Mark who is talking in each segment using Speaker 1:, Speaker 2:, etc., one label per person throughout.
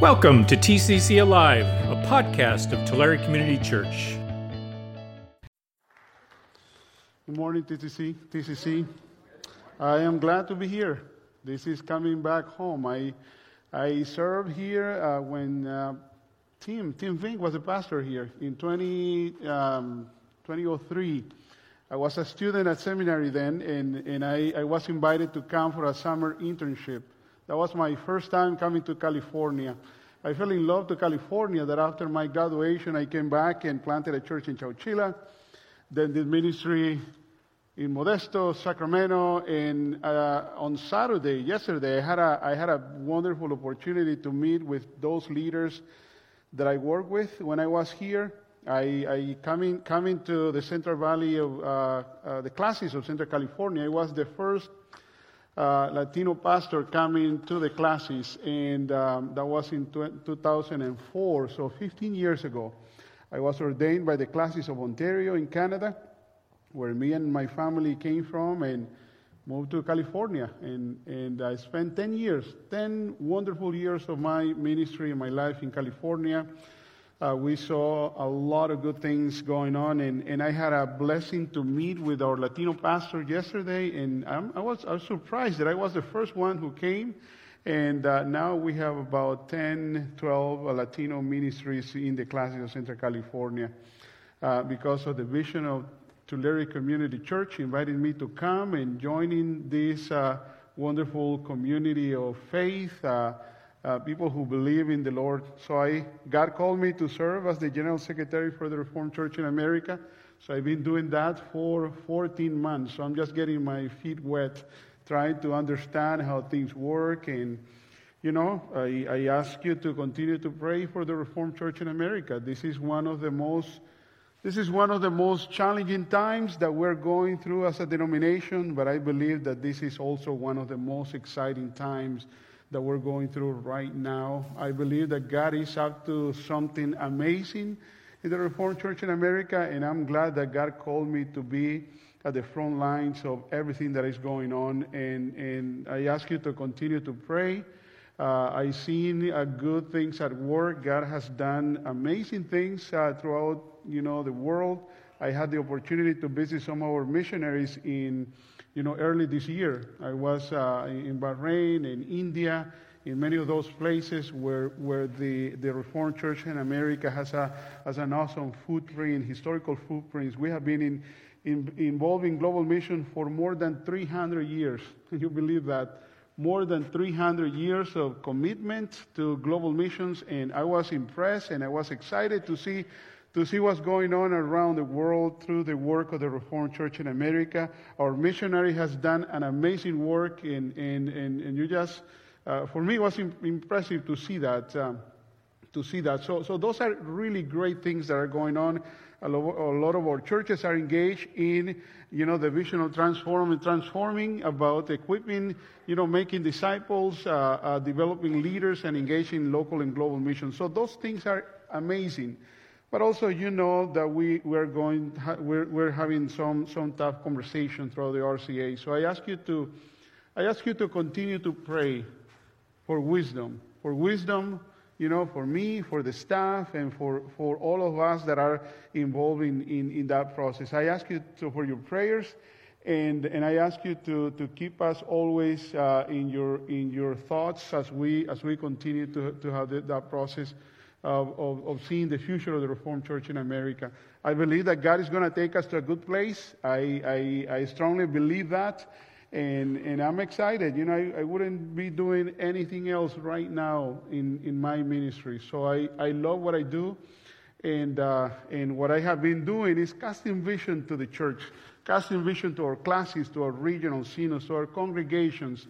Speaker 1: Welcome to TCC Alive, a podcast of Tulare Community Church.
Speaker 2: Good morning, TCC. TCC. I am glad to be here. This is coming back home. I, I served here uh, when uh, Tim, Tim Vink was a pastor here in 20, um, 2003. I was a student at seminary then, and, and I, I was invited to come for a summer internship. That was my first time coming to California. I fell in love to California that after my graduation, I came back and planted a church in Chowchilla, then did ministry in Modesto, Sacramento, and uh, on Saturday, yesterday, I had, a, I had a wonderful opportunity to meet with those leaders that I work with when I was here. I, I coming, coming to the Central Valley of uh, uh, the classis of Central California, I was the first Latino pastor coming to the classis, and um, that was in 2004, so 15 years ago. I was ordained by the classis of Ontario in Canada, where me and my family came from, and moved to California. And, and I spent 10 years, 10 wonderful years of my ministry and my life in California. Uh, we saw a lot of good things going on, and, and I had a blessing to meet with our Latino pastor yesterday, and I'm, i was, I was surprised that I was the first one who came, and uh, now we have about 10, 12 uh, Latino ministries in the of Central California uh, because of the vision of Tulare Community Church inviting me to come and join in this uh, wonderful community of faith uh, people who believe in the Lord. So I, God called me to serve as the General Secretary for the Reformed Church in America. So I've been doing that for 14 months. So I'm just getting my feet wet, trying to understand how things work. And, you know, I, I ask you to continue to pray for the Reformed Church in America. This is one of the most this is one of the most challenging times that we're going through as a denomination, but I believe that this is also one of the most exciting times that we're going through right now. I believe that God is up to something amazing in the Reformed Church in America, and I'm glad that God called me to be at the front lines of everything that is going on. And, and I ask you to continue to pray. Uh, I've seen uh, good things at work. God has done amazing things uh, throughout, you know, the world. I had the opportunity to visit some of our missionaries in you know, early this year. I was uh, in Bahrain, in India, in many of those places where, where the, the Reformed Church in America has, a, has an awesome footprint, historical footprints. We have been in, in, involved in global mission for more than 300 years. Can you believe that? More than 300 years of commitment to global missions, and I was impressed and I was excited to see to see what's going on around the world through the work of the Reformed Church in America. Our missionary has done an amazing work, and, and, and, and you just, uh, for me, it was impressive to see that. Um, to see that. So, so those are really great things that are going on. A lot, a lot of our churches are engaged in, you know, the vision of transform and transforming, about equipping, you know, making disciples, uh, uh, developing leaders, and engaging local and global missions. So those things are amazing. But also, you know that we, we're, going, we're, we're having some, some tough conversation throughout the RCA. So I ask you to, I ask you to continue to pray for wisdom, for wisdom, you know, for me, for the staff, and for, for all of us that are involved in, in, in that process. I ask you to, for your prayers, and, and I ask you to, to keep us always uh, in, your, in your thoughts as we, as we continue to, to have the, that process of, of, of, seeing the future of the Reformed Church in America. I believe that God is going to take us to a good place. I, I, I strongly believe that. And, and I'm excited. You know, I, I, wouldn't be doing anything else right now in, in my ministry. So I, I love what I do. And, uh, and what I have been doing is casting vision to the church, casting vision to our classes, to our regional synods, to our congregations.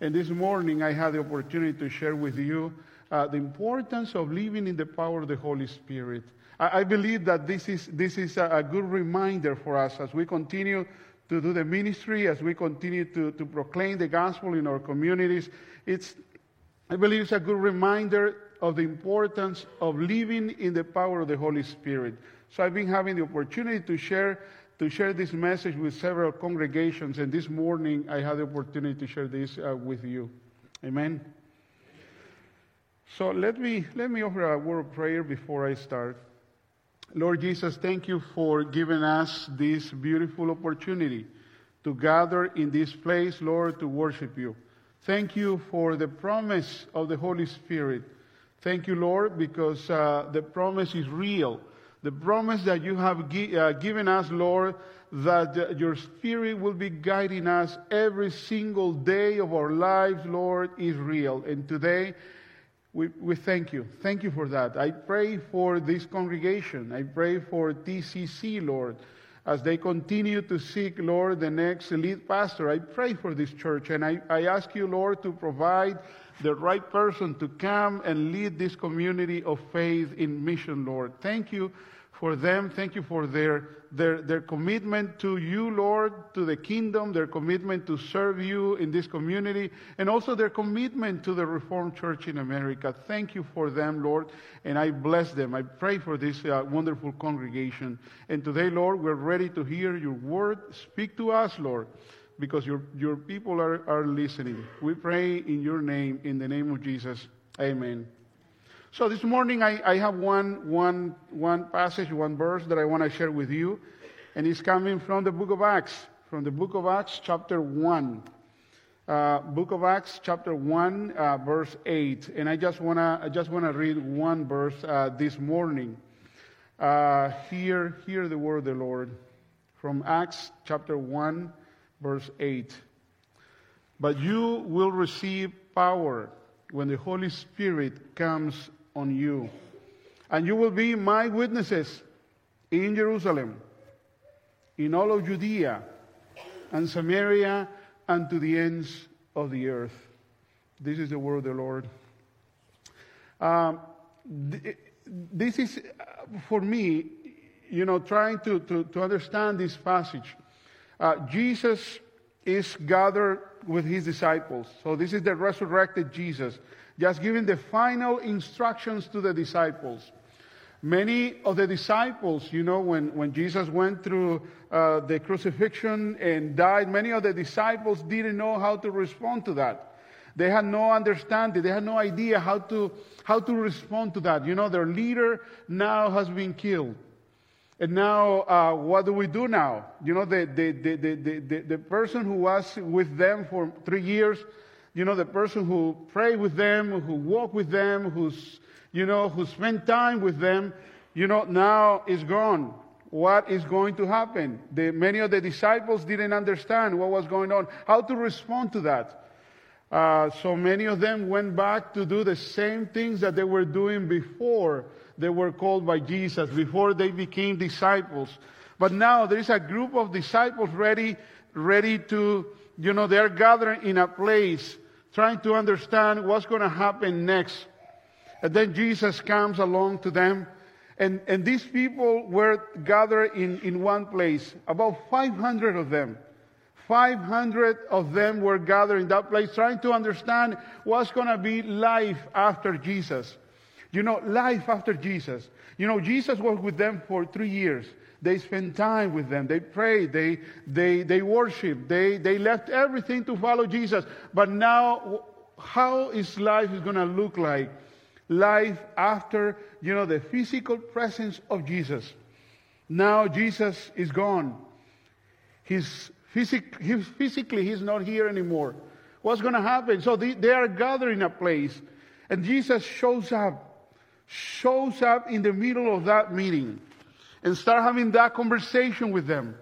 Speaker 2: And this morning I had the opportunity to share with you uh, the importance of living in the power of the Holy Spirit. I, I believe that this is, this is a, a, good reminder for us as we continue to do the ministry, as we continue to, to proclaim the gospel in our communities. It's, I believe it's a good reminder of the importance of living in the power of the Holy Spirit. So I've been having the opportunity to share to share this message with several congregations, and this morning I had the opportunity to share this uh, with you. Amen. So let me, let me offer a word of prayer before I start. Lord Jesus, thank you for giving us this beautiful opportunity to gather in this place, Lord, to worship you. Thank you for the promise of the Holy Spirit. Thank you, Lord, because uh, the promise is real. The promise that you have gi- uh, given us, Lord, that uh, your Spirit will be guiding us every single day of our lives, Lord, is real. And today, we, we thank you. Thank you for that. I pray for this congregation. I pray for TCC, Lord, as they continue to seek, Lord, the next lead pastor. I pray for this church and I, I ask you, Lord, to provide the right person to come and lead this community of faith in mission, Lord. Thank you for them. Thank you for their, their, their commitment to you, Lord, to the kingdom, their commitment to serve you in this community, and also their commitment to the Reformed Church in America. Thank you for them, Lord, and I bless them. I pray for this uh, wonderful congregation. And today, Lord, we're ready to hear your word. Speak to us, Lord because your, your people are, are listening. We pray in your name, in the name of Jesus. Amen. So this morning I, I have one, one, one passage, one verse that I want to share with you, and it's coming from the book of Acts, from the book of Acts, chapter 1. Uh, book of Acts, chapter 1, uh, verse 8. And I just want to I just wanna read one verse uh, this morning. Uh, hear, hear the word of the Lord from Acts chapter 1, verse 8. But you will receive power when the Holy Spirit comes on you. And you will be my witnesses in Jerusalem, in all of Judea and Samaria, and to the ends of the earth. This is the word of the Lord. Um, th- this is, uh, for me, you know, trying to, to, to understand this passage. Uh, Jesus is gathered with his disciples. So this is the resurrected Jesus, just giving the final instructions to the disciples. Many of the disciples, you know, when, when Jesus went through uh, the crucifixion and died, many of the disciples didn't know how to respond to that. They had no understanding. They had no idea how to, how to respond to that. You know, their leader now has been killed. And now, uh, what do we do now? You know, the, the, the, the, the, the person who was with them for three years, you know, the person who prayed with them, who walked with them, who's, you know, who spent time with them, you know, now is gone. What is going to happen? The, many of the disciples didn't understand what was going on, how to respond to that. Uh, so many of them went back to do the same things that they were doing before they were called by Jesus, before they became disciples. But now there is a group of disciples ready, ready to, you know, they're gathering in a place, trying to understand what's going to happen next. And then Jesus comes along to them. And, and these people were gathered in, in one place, about 500 of them. 500 of them were gathered in that place trying to understand what's going to be life after Jesus. You know, life after Jesus. You know, Jesus was with them for three years. They spent time with them. They prayed. They, they, they worshiped. They, they left everything to follow Jesus. But now, how is life is going to look like? Life after, you know, the physical presence of Jesus. Now Jesus is gone. He's, physic, he's physically, he's not here anymore. What's going to happen? So they, they are gathering a place. And Jesus shows up shows up in the middle of that meeting and start having that conversation with them.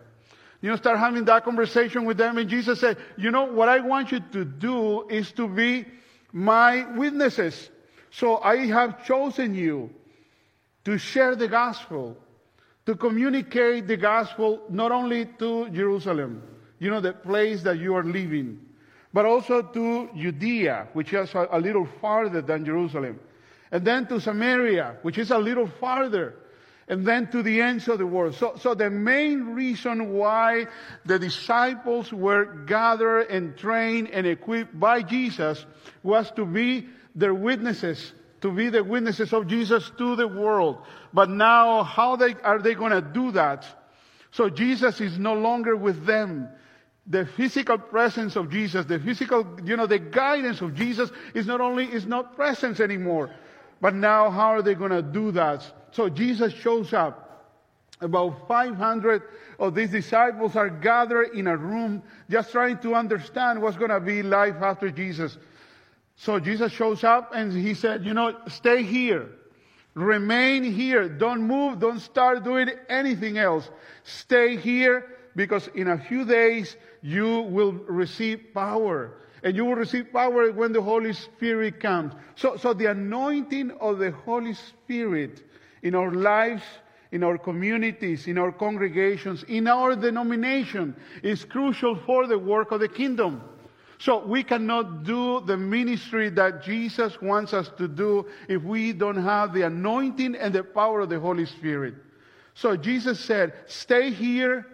Speaker 2: You know, start having that conversation with them. And Jesus said, you know, what I want you to do is to be my witnesses. So I have chosen you to share the gospel, to communicate the gospel not only to Jerusalem, you know, the place that you are living, but also to Judea, which is a, little farther than Jerusalem and then to Samaria, which is a little farther, and then to the ends of the world. So, so the main reason why the disciples were gathered and trained and equipped by Jesus was to be their witnesses, to be the witnesses of Jesus to the world. But now, how they, are they going to do that? So Jesus is no longer with them. the physical presence of Jesus, the physical, you know, the guidance of Jesus is not only, is not presence anymore, but now how are they going to do that? So Jesus shows up. About 500 of these disciples are gathered in a room just trying to understand what's going to be life after Jesus. So Jesus shows up and he said, you know, stay here. Remain here. Don't move. Don't start doing anything else. Stay here because in a few days you will receive power. And you will receive power when the Holy Spirit comes. So, so the anointing of the Holy Spirit in our lives, in our communities, in our congregations, in our denomination is crucial for the work of the kingdom. So we cannot do the ministry that Jesus wants us to do if we don't have the anointing and the power of the Holy Spirit. So Jesus said, stay here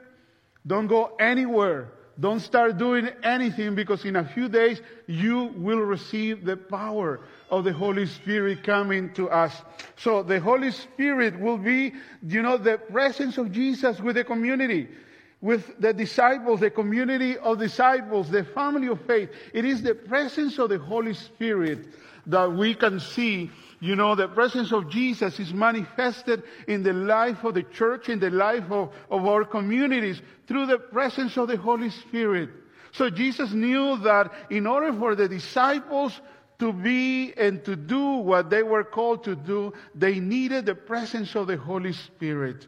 Speaker 2: don't go anywhere. Don't start doing anything because in a few days you will receive the power of the Holy Spirit coming to us. So the Holy Spirit will be, you know, the presence of Jesus with the community, with the disciples, the community of disciples, the family of faith. It is the presence of the Holy Spirit that we can see you know, the presence of Jesus is manifested in the life of the church, in the life of, of our communities through the presence of the Holy Spirit. So Jesus knew that in order for the disciples to be and to do what they were called to do, they needed the presence of the Holy Spirit.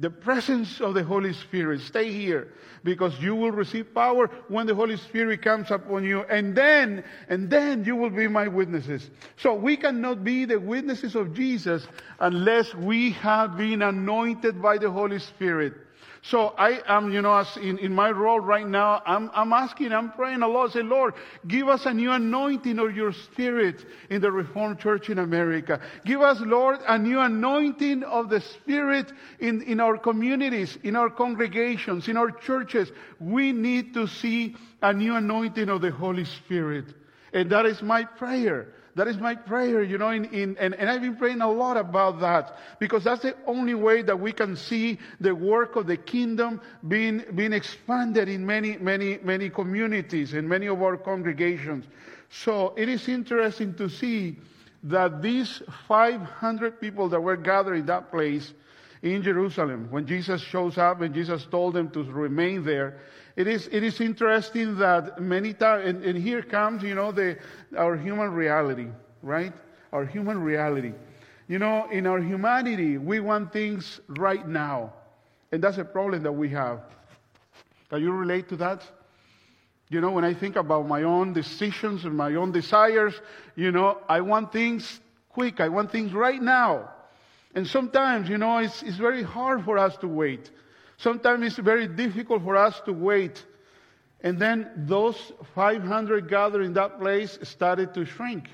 Speaker 2: The presence of the Holy Spirit. Stay here because you will receive power when the Holy Spirit comes upon you. And then, and then you will be my witnesses. So we cannot be the witnesses of Jesus unless we have been anointed by the Holy Spirit. So I am, you know, in, in my role right now, I'm, I'm asking, I'm praying a lot. Say, Lord, give us a new anointing of your spirit in the Reformed Church in America. Give us, Lord, a new anointing of the spirit in, in our communities, in our congregations, in our churches. We need to see a new anointing of the Holy Spirit. And that is my prayer that is my prayer, you know, in, in, and, and I've been praying a lot about that because that's the only way that we can see the work of the kingdom being, being expanded in many, many, many communities, in many of our congregations. So it is interesting to see that these 500 people that were gathered in that place in Jerusalem, when Jesus shows up and Jesus told them to remain there, it is, it is interesting that many times, and, and here comes, you know, the, our human reality, right? Our human reality. You know, in our humanity, we want things right now. And that's a problem that we have. Can you relate to that? You know, when I think about my own decisions and my own desires, you know, I want things quick. I want things right now. And sometimes, you know, it's, it's very hard for us to wait. Sometimes it's very difficult for us to wait. And then those 500 gathered in that place started to shrink.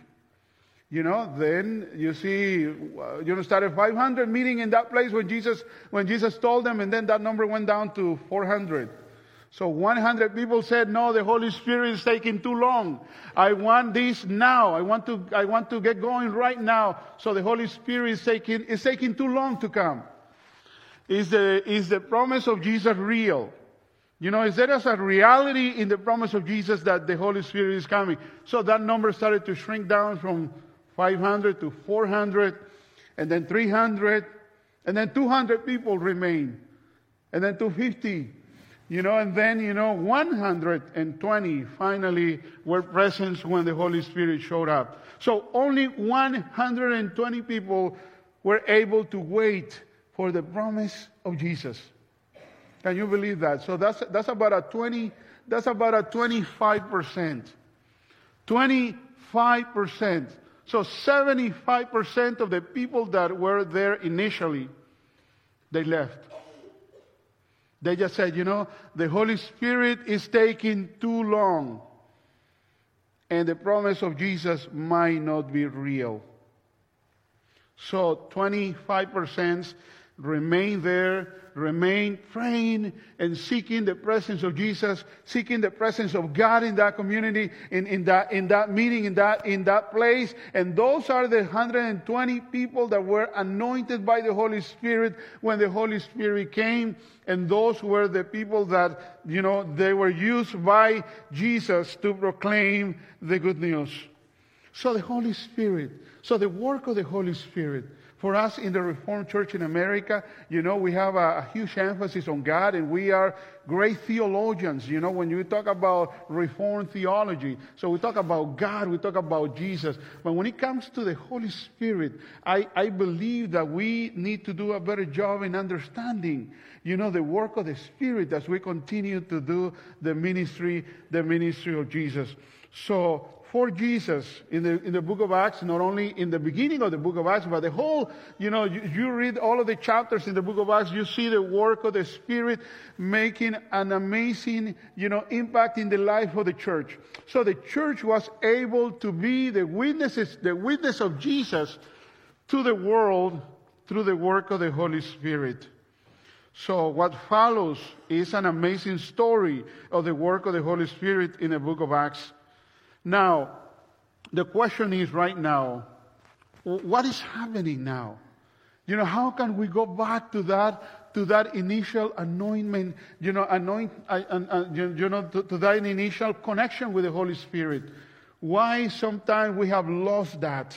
Speaker 2: You know, then you see, uh, you know, started 500 meeting in that place when Jesus, when Jesus told them, and then that number went down to 400. So 100 people said, no, the Holy Spirit is taking too long. I want this now. I want to, I want to get going right now. So the Holy Spirit is taking, is taking too long to come. Is the, is the promise of Jesus real? You know, is there a reality in the promise of Jesus that the Holy Spirit is coming? So that number started to shrink down from 500 to 400, and then 300, and then 200 people remain, and then 250, you know, and then, you know, 120 finally were present when the Holy Spirit showed up. So only 120 people were able to wait for the promise of Jesus. Can you believe that? So that's, that's about a 20, that's about a 25%. 25%. So 75% of the people that were there initially, they left. They just said, you know, the Holy Spirit is taking too long. And the promise of Jesus might not be real. So 25% remain there, remain praying and seeking the presence of Jesus, seeking the presence of God in that community, in, in that, in that meeting, in that, in that place. And those are the 120 people that were anointed by the Holy Spirit when the Holy Spirit came. And those were the people that, you know, they were used by Jesus to proclaim the good news. So the Holy Spirit, so the work of the Holy Spirit, for us in the Reformed Church in America, you know, we have a, a, huge emphasis on God and we are great theologians, you know, when you talk about Reformed theology. So we talk about God, we talk about Jesus. But when it comes to the Holy Spirit, I, I believe that we need to do a better job in understanding, you know, the work of the Spirit as we continue to do the ministry, the ministry of Jesus. So for Jesus in the, in the book of Acts, not only in the beginning of the book of Acts, but the whole, you know, you, you, read all of the chapters in the book of Acts, you see the work of the Spirit making an amazing, you know, impact in the life of the church. So the church was able to be the witnesses, the witness of Jesus to the world through the work of the Holy Spirit. So what follows is an amazing story of the work of the Holy Spirit in the book of Acts. Now, the question is right now, what is happening now? You know, how can we go back to that, to that initial anointment, you know, anoint, uh, uh, you know, to, to that initial connection with the Holy Spirit? Why sometimes we have lost that?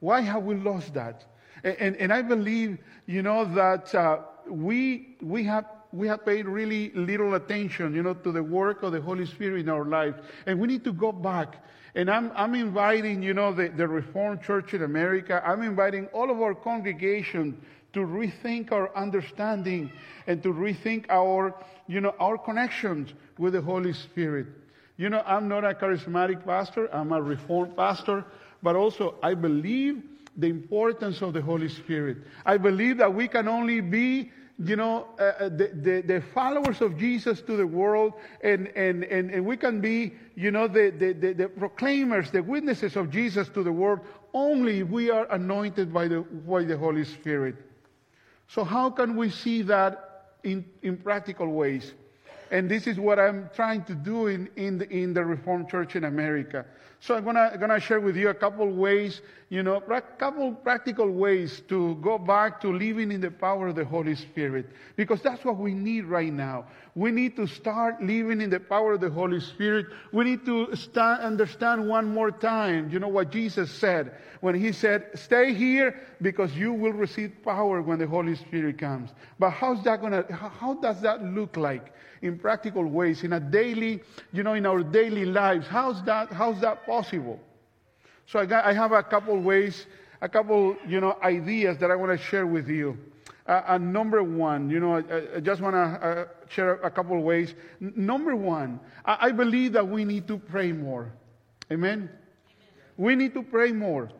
Speaker 2: Why have we lost that? And, and, and I believe, you know, that uh, we, we have we have paid really little attention, you know, to the work of the Holy Spirit in our lives. And we need to go back. And I'm, I'm inviting, you know, the, the Reformed Church in America, I'm inviting all of our congregation to rethink our understanding and to rethink our, you know, our connections with the Holy Spirit. You know, I'm not a charismatic pastor, I'm a reformed pastor, but also I believe the importance of the Holy Spirit. I believe that we can only be you know, uh, uh, the, the, the, followers of Jesus to the world, and, and, and, and we can be, you know, the, the, the, the proclaimers, the witnesses of Jesus to the world, only if we are anointed by the, by the Holy Spirit. So, how can we see that in, in practical ways? And this is what I'm trying to do in, in, the, in the Reformed Church in America. So I'm gonna, gonna share with you a couple ways, you know, a couple practical ways to go back to living in the power of the Holy Spirit. Because that's what we need right now. We need to start living in the power of the Holy Spirit. We need to understand one more time, you know, what Jesus said when he said, stay here because you will receive power when the Holy Spirit comes. But how's that gonna, how does that look like? in practical ways, in a daily, you know, in our daily lives. How's that, how's that? So I, got, I have a couple ways, a couple, you know, ideas that I want to share with you. Uh, uh, number one, you know, I, I just want to uh, share a couple ways. N- number one, I, I, believe that we need to pray more. Amen? Amen? We need to pray more.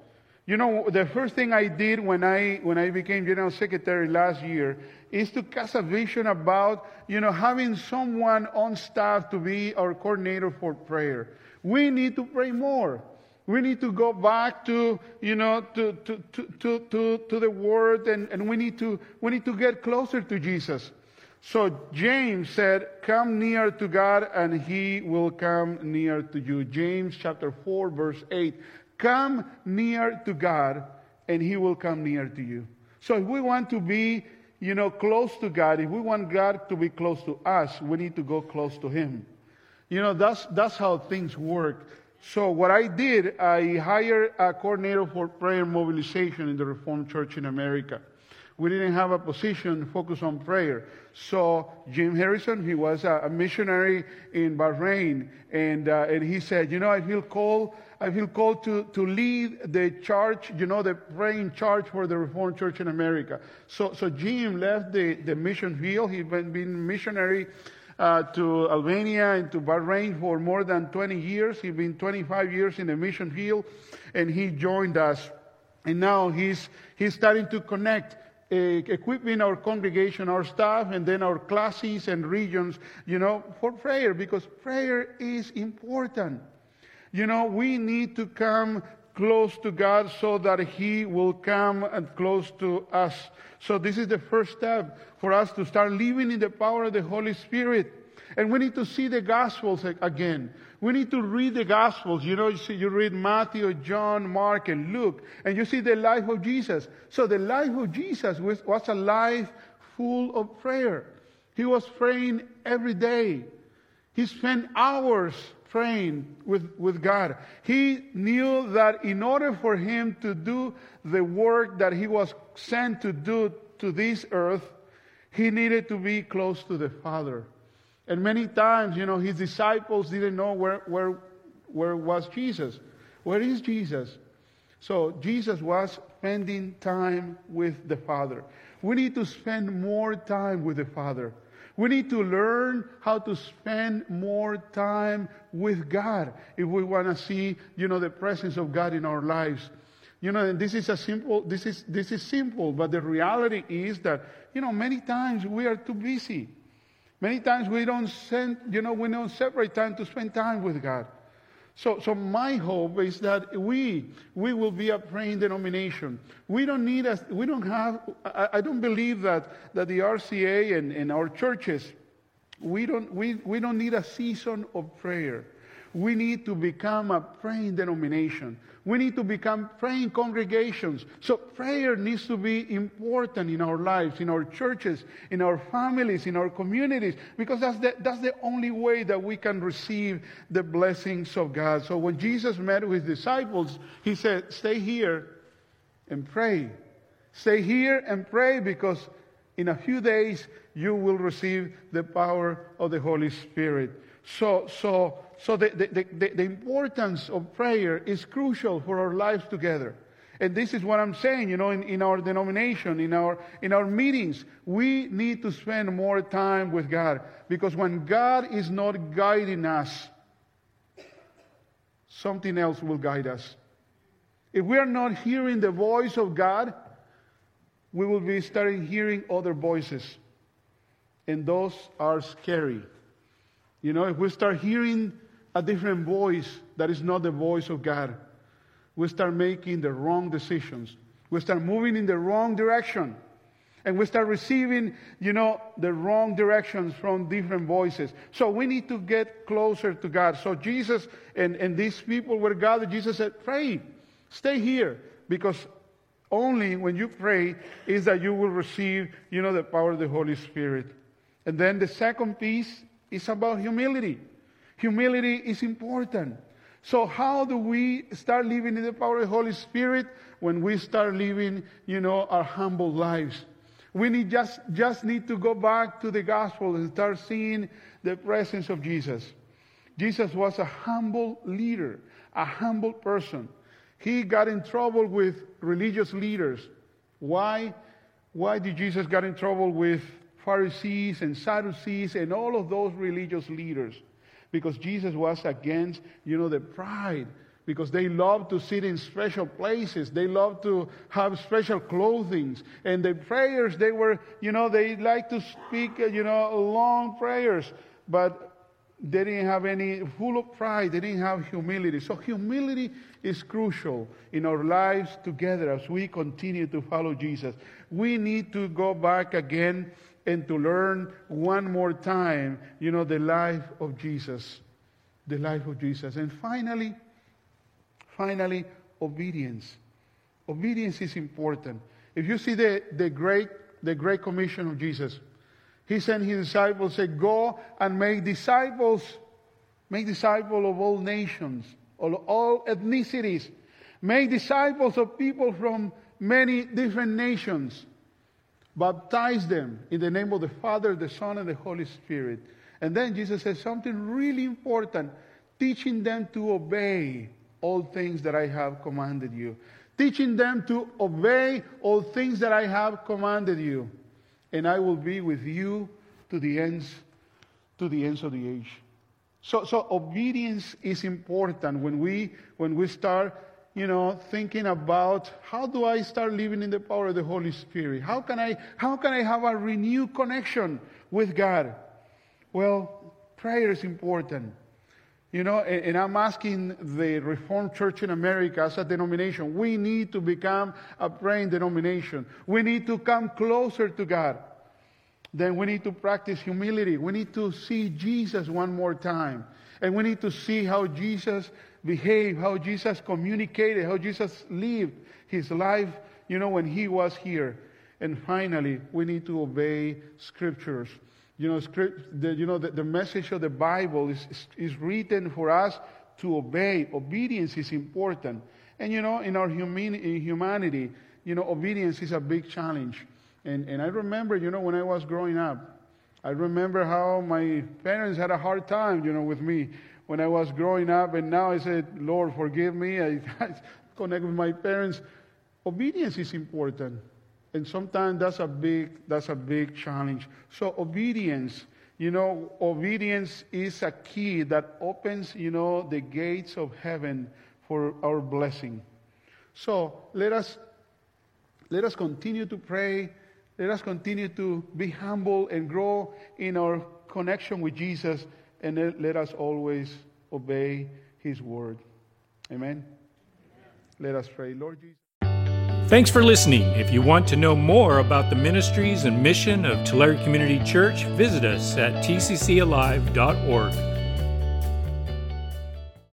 Speaker 2: You know, the first thing I did when I, when I became general secretary last year is to cast a vision about, you know, having someone on staff to be our coordinator for prayer. We need to pray more. We need to go back to, you know, to, to, to, to, to, the word and, and we need to, we need to get closer to Jesus. So James said, come near to God and he will come near to you. James chapter 4 verse 8. Come near to God and he will come near to you. So if we want to be you know, close to God, if we want God to be close to us, we need to go close to Him. You know, that's, that's how things work. So what I did, I hired a coordinator for prayer mobilization in the Reformed Church in America. We didn't have a position focused on prayer. So Jim Harrison, he was a, missionary in Bahrain, and, uh, and he said, you know, I feel called I feel called to, to lead the church, you know, the praying church for the Reformed Church in America. So, so Jim left the, the mission field. He's been, been missionary uh, to Albania and to Bahrain for more than 20 years. He's been 25 years in the mission field, and he joined us. And now he's, he's starting to connect uh, equipping our congregation, our staff, and then our classes and regions, you know, for prayer because prayer is important. You know, we need to come close to God so that He will come and close to us. So this is the first step for us to start living in the power of the Holy Spirit. And we need to see the Gospels again. We need to read the Gospels. You know, you, see, you read Matthew, John, Mark, and Luke, and you see the life of Jesus. So the life of Jesus was, was a life full of prayer. He was praying every day. He spent hours praying with, with God. He knew that in order for him to do the work that he was sent to do to this earth, he needed to be close to the Father. And many times, you know, his disciples didn't know where, where, where was Jesus. Where is Jesus? So Jesus was spending time with the Father. We need to spend more time with the Father. We need to learn how to spend more time with God if we want to see, you know, the presence of God in our lives. You know, this is a simple, this is, this is simple, but the reality is that, you know, many times we are too busy. Many times we don't send, you know, we don't separate time to spend time with God. So, so my hope is that we, we will be a praying denomination. We don't need us, we don't have, I, I don't believe that, that the RCA and, and our churches, we don't, we, we don't need a season of prayer. We need to become a praying denomination. We need to become praying congregations. So prayer needs to be important in our lives, in our churches, in our families, in our communities, because that's the, that's the only way that we can receive the blessings of God. So when Jesus met with his disciples, he said, stay here and pray. Stay here and pray because in a few days you will receive the power of the Holy Spirit. So, so so the, the, the, the, importance of prayer is crucial for our lives together. And this is what I'm saying, you know, in, in our denomination, in our, in our meetings, we need to spend more time with God. Because when God is not guiding us, something else will guide us. If we are not hearing the voice of God, we will be starting hearing other voices. And those are scary. You know, if we start hearing a different voice that is not the voice of God, we start making the wrong decisions. We start moving in the wrong direction. And we start receiving, you know, the wrong directions from different voices. So we need to get closer to God. So Jesus and, and these people were gathered. Jesus said, pray, stay here. Because only when you pray is that you will receive, you know, the power of the Holy Spirit. And then the second piece is about humility. Humility is important. So how do we start living in the power of the Holy Spirit when we start living, you know, our humble lives? We need just, just need to go back to the gospel and start seeing the presence of Jesus. Jesus was a humble leader, a humble person. He got in trouble with religious leaders. Why? Why did Jesus get in trouble with Pharisees and Sadducees and all of those religious leaders? because Jesus was against, you know, the pride. Because they love to sit in special places. They love to have special clothing. And the prayers, they were, you know, they like to speak, uh, you know, long prayers. But they didn't have any, full of pride. They didn't have humility. So humility is crucial in our lives together as we continue to follow Jesus. We need to go back again and to learn one more time, you know, the life of Jesus. The life of Jesus. And finally, finally, obedience. Obedience is important. If you see the, the great the great commission of Jesus, he sent his disciples, said, Go and make disciples, make disciples of all nations, of all ethnicities. Make disciples of people from many different nations Baptize them in the name of the Father, the Son, and the Holy Spirit. And then Jesus says something really important teaching them to obey all things that I have commanded you. Teaching them to obey all things that I have commanded you. And I will be with you to the ends, to the ends of the age. So, so obedience is important when we, when we start you know, thinking about how do I start living in the power of the Holy Spirit? How can I, how can I have a renewed connection with God? Well, prayer is important. You know, and, and, I'm asking the Reformed Church in America as a denomination, we need to become a praying denomination. We need to come closer to God. Then we need to practice humility. We need to see Jesus one more time. And we need to see how Jesus behaved, how Jesus communicated, how Jesus lived his life, you know, when he was here. And finally, we need to obey scriptures. You know, script, the, you know the, the message of the Bible is, is, is written for us to obey. Obedience is important. And, you know, in our human, in humanity, you know, obedience is a big challenge. And, and I remember, you know, when I was growing up, I remember how my parents had a hard time, you know, with me when I was growing up. And now I said, Lord, forgive me. I, I connect with my parents. Obedience is important. And sometimes that's a big, that's a big challenge. So obedience, you know, obedience is a key that opens, you know, the gates of heaven for our blessing. So let us, let us continue to pray. Let us continue to be humble and grow in our connection with Jesus. And let us always obey his word. Amen. Let us pray. Lord Jesus.
Speaker 1: Thanks for listening. If you want to know more about the ministries and mission of Tulare Community Church, visit us at tccalive.org.